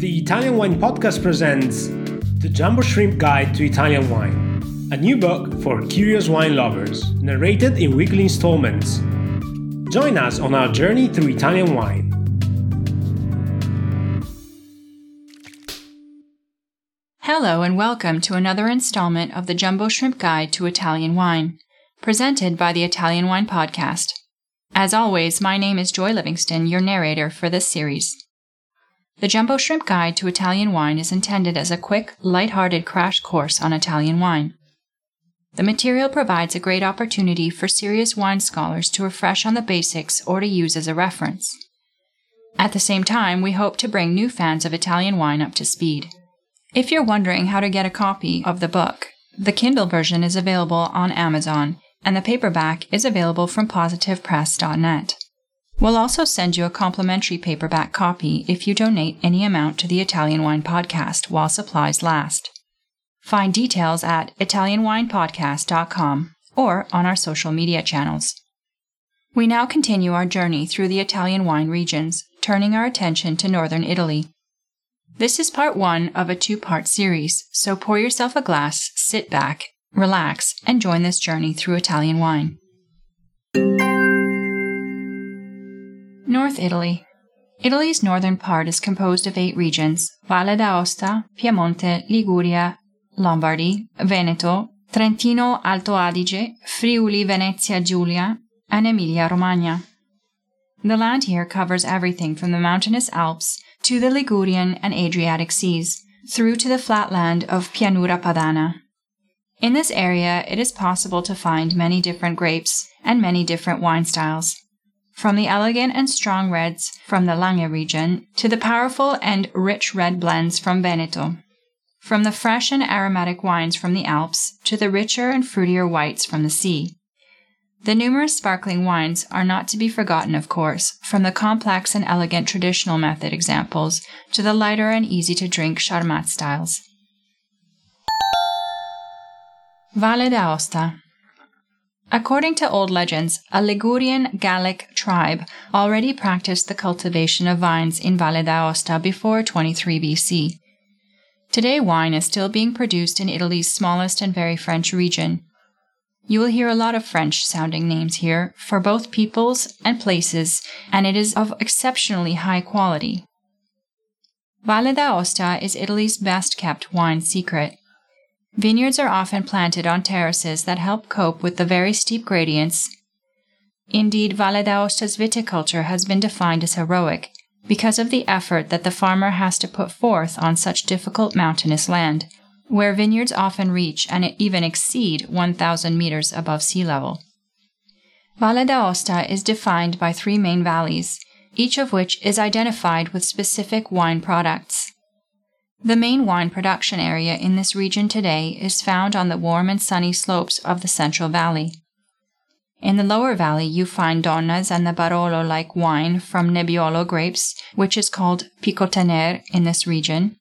The Italian Wine Podcast presents The Jumbo Shrimp Guide to Italian Wine, a new book for curious wine lovers, narrated in weekly installments. Join us on our journey through Italian wine. Hello, and welcome to another installment of the Jumbo Shrimp Guide to Italian Wine, presented by the Italian Wine Podcast. As always, my name is Joy Livingston, your narrator for this series. The Jumbo Shrimp Guide to Italian Wine is intended as a quick, light-hearted crash course on Italian wine. The material provides a great opportunity for serious wine scholars to refresh on the basics or to use as a reference. At the same time, we hope to bring new fans of Italian wine up to speed. If you're wondering how to get a copy of the book, the Kindle version is available on Amazon, and the paperback is available from positivepress.net. We'll also send you a complimentary paperback copy if you donate any amount to the Italian Wine Podcast while supplies last. Find details at ItalianWinePodcast.com or on our social media channels. We now continue our journey through the Italian wine regions, turning our attention to northern Italy. This is part one of a two part series, so pour yourself a glass, sit back, relax, and join this journey through Italian wine. North Italy. Italy's northern part is composed of eight regions Valle d'Aosta, Piemonte, Liguria, Lombardy, Veneto, Trentino Alto Adige, Friuli Venezia Giulia, and Emilia Romagna. The land here covers everything from the mountainous Alps to the Ligurian and Adriatic seas, through to the flatland of Pianura Padana. In this area, it is possible to find many different grapes and many different wine styles from the elegant and strong reds from the Langhe region to the powerful and rich red blends from Veneto. From the fresh and aromatic wines from the Alps to the richer and fruitier whites from the sea. The numerous sparkling wines are not to be forgotten, of course, from the complex and elegant traditional method examples to the lighter and easy to drink Charmat styles. Valle d'Aosta According to old legends, a Ligurian Gallic tribe already practiced the cultivation of vines in Valle d'Aosta before 23 BC. Today, wine is still being produced in Italy's smallest and very French region. You will hear a lot of French sounding names here for both peoples and places, and it is of exceptionally high quality. Valle d'Aosta is Italy's best kept wine secret. Vineyards are often planted on terraces that help cope with the very steep gradients. Indeed, Valle d'Aosta's viticulture has been defined as heroic because of the effort that the farmer has to put forth on such difficult mountainous land, where vineyards often reach and even exceed 1,000 meters above sea level. Valle d'Aosta is defined by three main valleys, each of which is identified with specific wine products. The main wine production area in this region today is found on the warm and sunny slopes of the Central Valley. In the lower valley, you find Donnas and the Barolo like wine from Nebbiolo grapes, which is called Picoutener in this region.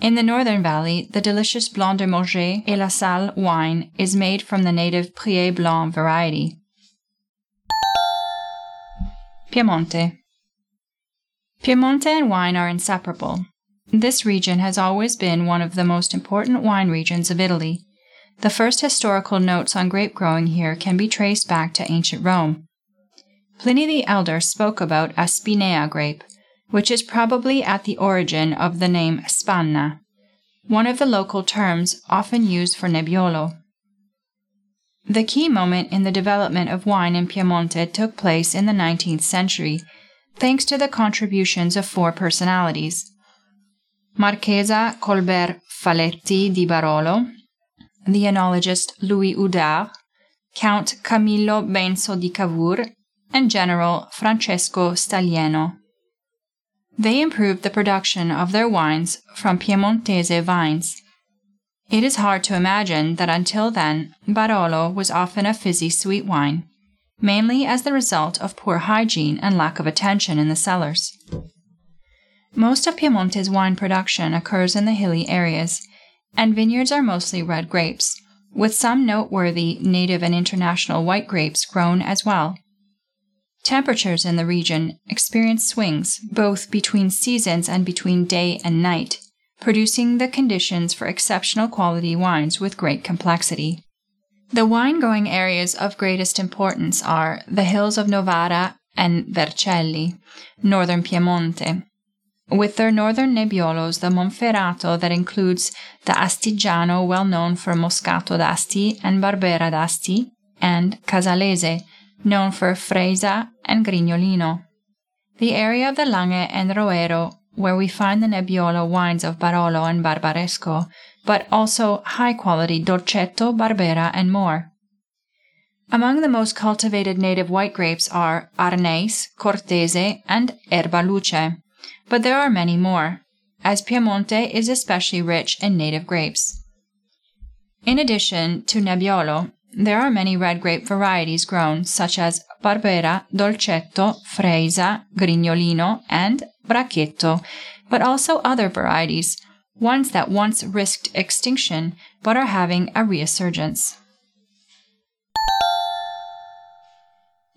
In the northern valley, the delicious Blanc de Morgex et La Salle wine is made from the native Prié Blanc variety. Piemonte. Piemonte and wine are inseparable. This region has always been one of the most important wine regions of Italy. The first historical notes on grape growing here can be traced back to ancient Rome. Pliny the Elder spoke about a Spinea grape, which is probably at the origin of the name Spanna, one of the local terms often used for Nebbiolo. The key moment in the development of wine in Piemonte took place in the 19th century, thanks to the contributions of four personalities Marchesa Colbert Falletti di Barolo, the enologist Louis Oudard, Count Camillo Benso di Cavour, and General Francesco Staglieno. They improved the production of their wines from Piemontese vines. It is hard to imagine that until then, Barolo was often a fizzy sweet wine, mainly as the result of poor hygiene and lack of attention in the cellars. Most of Piemonte's wine production occurs in the hilly areas, and vineyards are mostly red grapes, with some noteworthy native and international white grapes grown as well. Temperatures in the region experience swings, both between seasons and between day and night, producing the conditions for exceptional quality wines with great complexity. The wine growing areas of greatest importance are the hills of Novara and Vercelli, northern Piemonte, with their northern Nebbiolos, the Monferrato that includes the Astigiano, well known for Moscato d'Asti and Barbera d'Asti, and Casalese, known for Freisa and Grignolino. The area of the Langhe and Roero, where we find the Nebbiolo wines of Barolo and Barbaresco, but also high quality Dolcetto, Barbera, and more. Among the most cultivated native white grapes are Arneis, Cortese, and Erba Luce, but there are many more, as Piemonte is especially rich in native grapes. In addition to Nebbiolo, there are many red grape varieties grown, such as Barbera, Dolcetto, Freisa, Grignolino, and Brachetto, but also other varieties, ones that once risked extinction but are having a resurgence.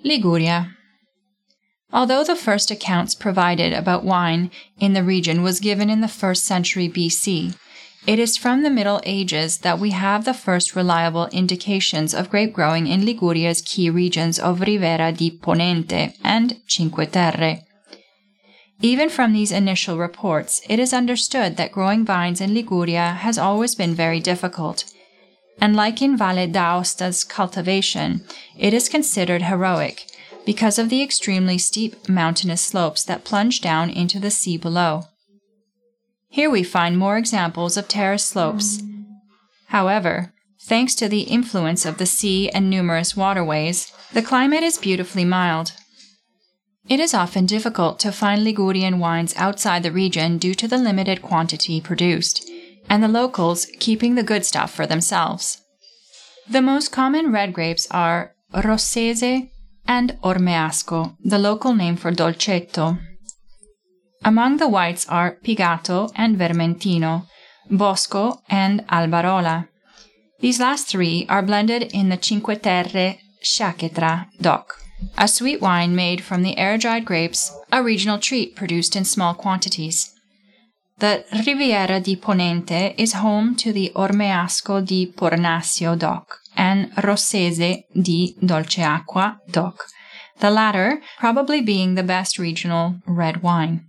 Liguria. Although the first accounts provided about wine in the region was given in the first century BC, it is from the Middle Ages that we have the first reliable indications of grape growing in Liguria's key regions of Riviera di Ponente and Cinque Terre. Even from these initial reports, it is understood that growing vines in Liguria has always been very difficult. And like in Valle d'Aosta's cultivation, it is considered heroic because of the extremely steep mountainous slopes that plunge down into the sea below. Here we find more examples of terrace slopes. However, thanks to the influence of the sea and numerous waterways, the climate is beautifully mild. It is often difficult to find Ligurian wines outside the region due to the limited quantity produced, and the locals keeping the good stuff for themselves. The most common red grapes are Rossese and Ormeasco, the local name for Dolcetto, among the whites are Pigato and Vermentino, Bosco and Albarola. These last three are blended in the Cinque Terre Sciacchetra DOC, a sweet wine made from the air dried grapes, a regional treat produced in small quantities. The Riviera di Ponente is home to the Ormeasco di Pornasio DOC and Rossese di Dolceacqua DOC, the latter probably being the best regional red wine.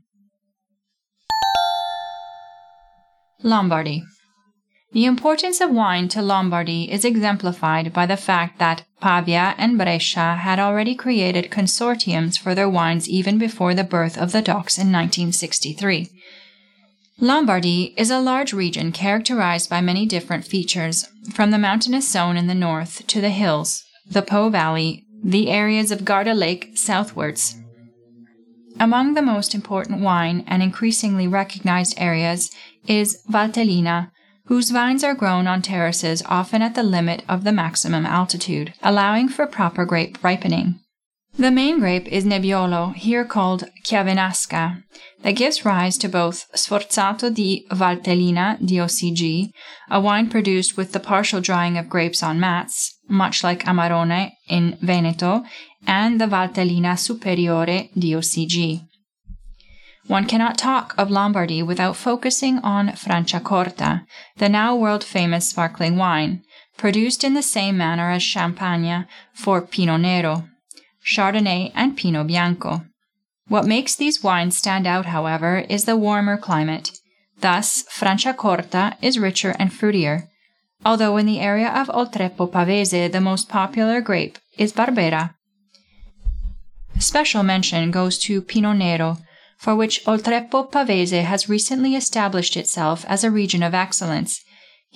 Lombardy. The importance of wine to Lombardy is exemplified by the fact that Pavia and Brescia had already created consortiums for their wines even before the birth of the DOCs in 1963. Lombardy is a large region characterized by many different features, from the mountainous zone in the north to the hills, the Po Valley, the areas of Garda Lake southwards. Among the most important wine and increasingly recognized areas is Valtellina, whose vines are grown on terraces often at the limit of the maximum altitude, allowing for proper grape ripening. The main grape is Nebbiolo, here called Chiavenasca, that gives rise to both Sforzato di Valtellina DOCG, a wine produced with the partial drying of grapes on mats, much like Amarone in Veneto, and the Valtellina Superiore DOCG. One cannot talk of Lombardy without focusing on Franciacorta, the now world famous sparkling wine, produced in the same manner as Champagne for Pinot Nero, Chardonnay, and Pinot Bianco. What makes these wines stand out, however, is the warmer climate. Thus, Franciacorta is richer and fruitier, although in the area of Oltrepò Pavese the most popular grape is Barbera. Special mention goes to Pinot Nero, for which Oltrepò Pavese has recently established itself as a region of excellence.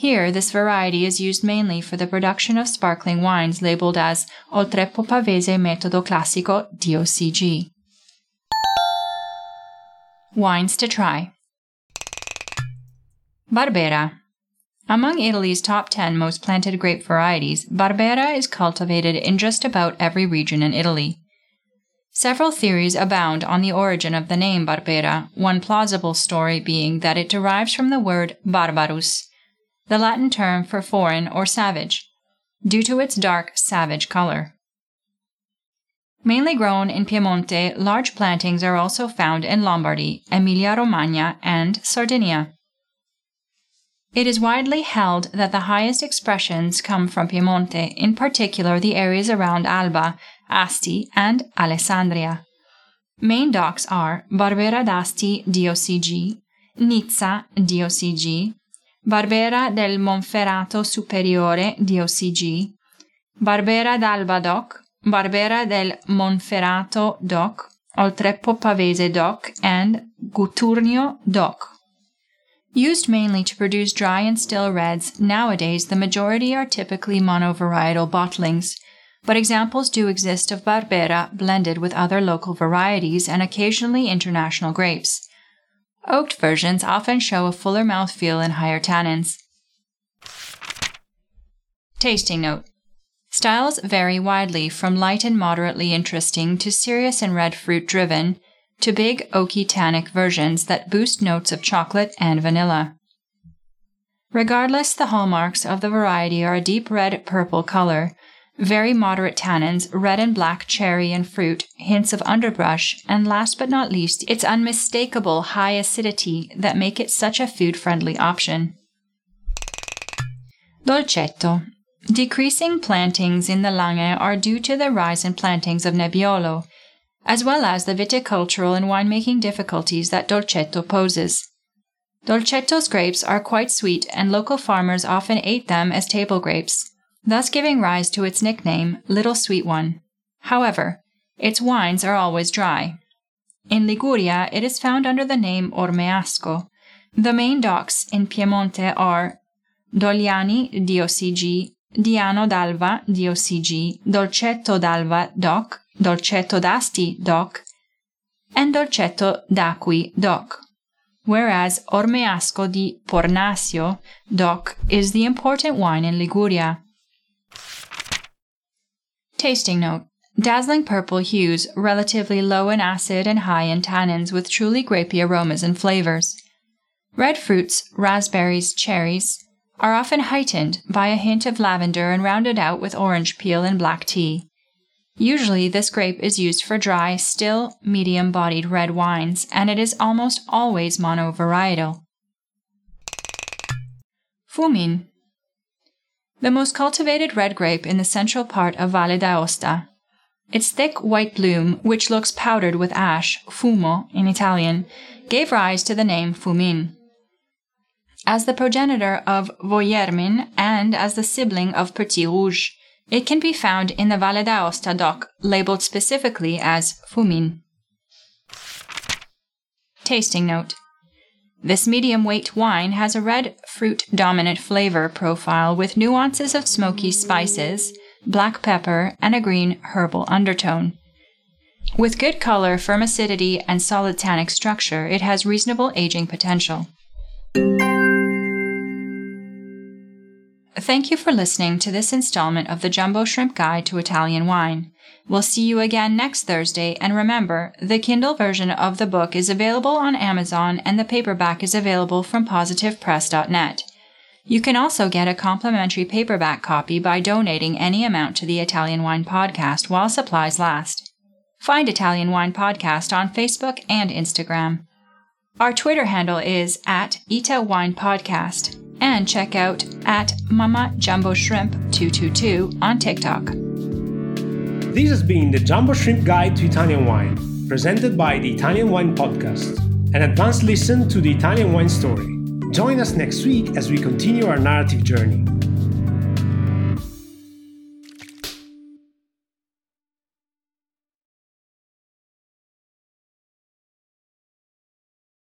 Here, this variety is used mainly for the production of sparkling wines labeled as Oltrepò Pavese Metodo Classico DOCG. Wines to try Barbera. Among Italy's top 10 most planted grape varieties, Barbera is cultivated in just about every region in Italy. Several theories abound on the origin of the name Barbera, one plausible story being that it derives from the word barbarus, the Latin term for foreign or savage, due to its dark, savage color. Mainly grown in Piemonte, large plantings are also found in Lombardy, Emilia Romagna, and Sardinia. It is widely held that the highest expressions come from Piemonte, in particular the areas around Alba, Asti, and Alessandria. Main DOCs are Barbera d'Asti DOCG, Nizza DOCG, Barbera del Monferrato Superiore DOCG, Barbera d'Alba DOC, Barbera del Monferrato DOC, Oltrepò Pavese DOC, and Gutturnio DOC. Used mainly to produce dry and still reds, nowadays the majority are typically monovarietal bottlings, but examples do exist of Barbera blended with other local varieties and occasionally international grapes. Oaked versions often show a fuller mouthfeel and higher tannins. Tasting note Styles vary widely from light and moderately interesting to serious and red fruit driven to big oaky tannic versions that boost notes of chocolate and vanilla. Regardless, the hallmarks of the variety are a deep red purple color, very moderate tannins, red and black cherry and fruit, hints of underbrush, and last but not least, its unmistakable high acidity that make it such a food friendly option. Dolcetto Decreasing plantings in the Langhe are due to the rise in plantings of Nebbiolo, as well as the viticultural and winemaking difficulties that Dolcetto poses. Dolcetto's grapes are quite sweet, and local farmers often ate them as table grapes, thus giving rise to its nickname, Little Sweet One. However, its wines are always dry. In Liguria, it is found under the name Ormeasco. The main DOCs in Piemonte are Dogliani DOCG, Diano d'Alba DOCG, Dolcetto d'Alba DOC, Dolcetto d'Asti DOC, and Dolcetto d'Acqui DOC. Whereas Ormeasco di Pornasio DOC is the important wine in Liguria. Tasting note Dazzling purple hues, relatively low in acid and high in tannins, with truly grapey aromas and flavors. Red fruits, raspberries, cherries, are often heightened by a hint of lavender and rounded out with orange peel and black tea. Usually, this grape is used for dry, still, medium bodied red wines, and it is almost always monovarietal. Fumin. The most cultivated red grape in the central part of Valle d'Aosta. Its thick white bloom, which looks powdered with ash, fumo in Italian, gave rise to the name Fumin. As the progenitor of Vuillermin and as the sibling of Petit Rouge, it can be found in the Valle d'Aosta DOC, labeled specifically as Fumin. Tasting note This medium weight wine has a red fruit dominant flavor profile with nuances of smoky spices, black pepper, and a green herbal undertone. With good color, firm acidity, and solid tannic structure, it has reasonable aging potential. Thank you for listening to this installment of the Jumbo Shrimp Guide to Italian Wine. We'll see you again next Thursday, and remember, the Kindle version of the book is available on Amazon and the paperback is available from positivepress.net. You can also get a complimentary paperback copy by donating any amount to the Italian Wine Podcast while supplies last. Find Italian Wine Podcast on Facebook and Instagram. Our Twitter handle is at Ita Wine Podcast and check out at Mama Jumbo Shrimp 222 on TikTok. This has been the Jumbo Shrimp Guide to Italian Wine, presented by the Italian Wine Podcast, an advanced listen to the Italian wine story. Join us next week as we continue our narrative journey.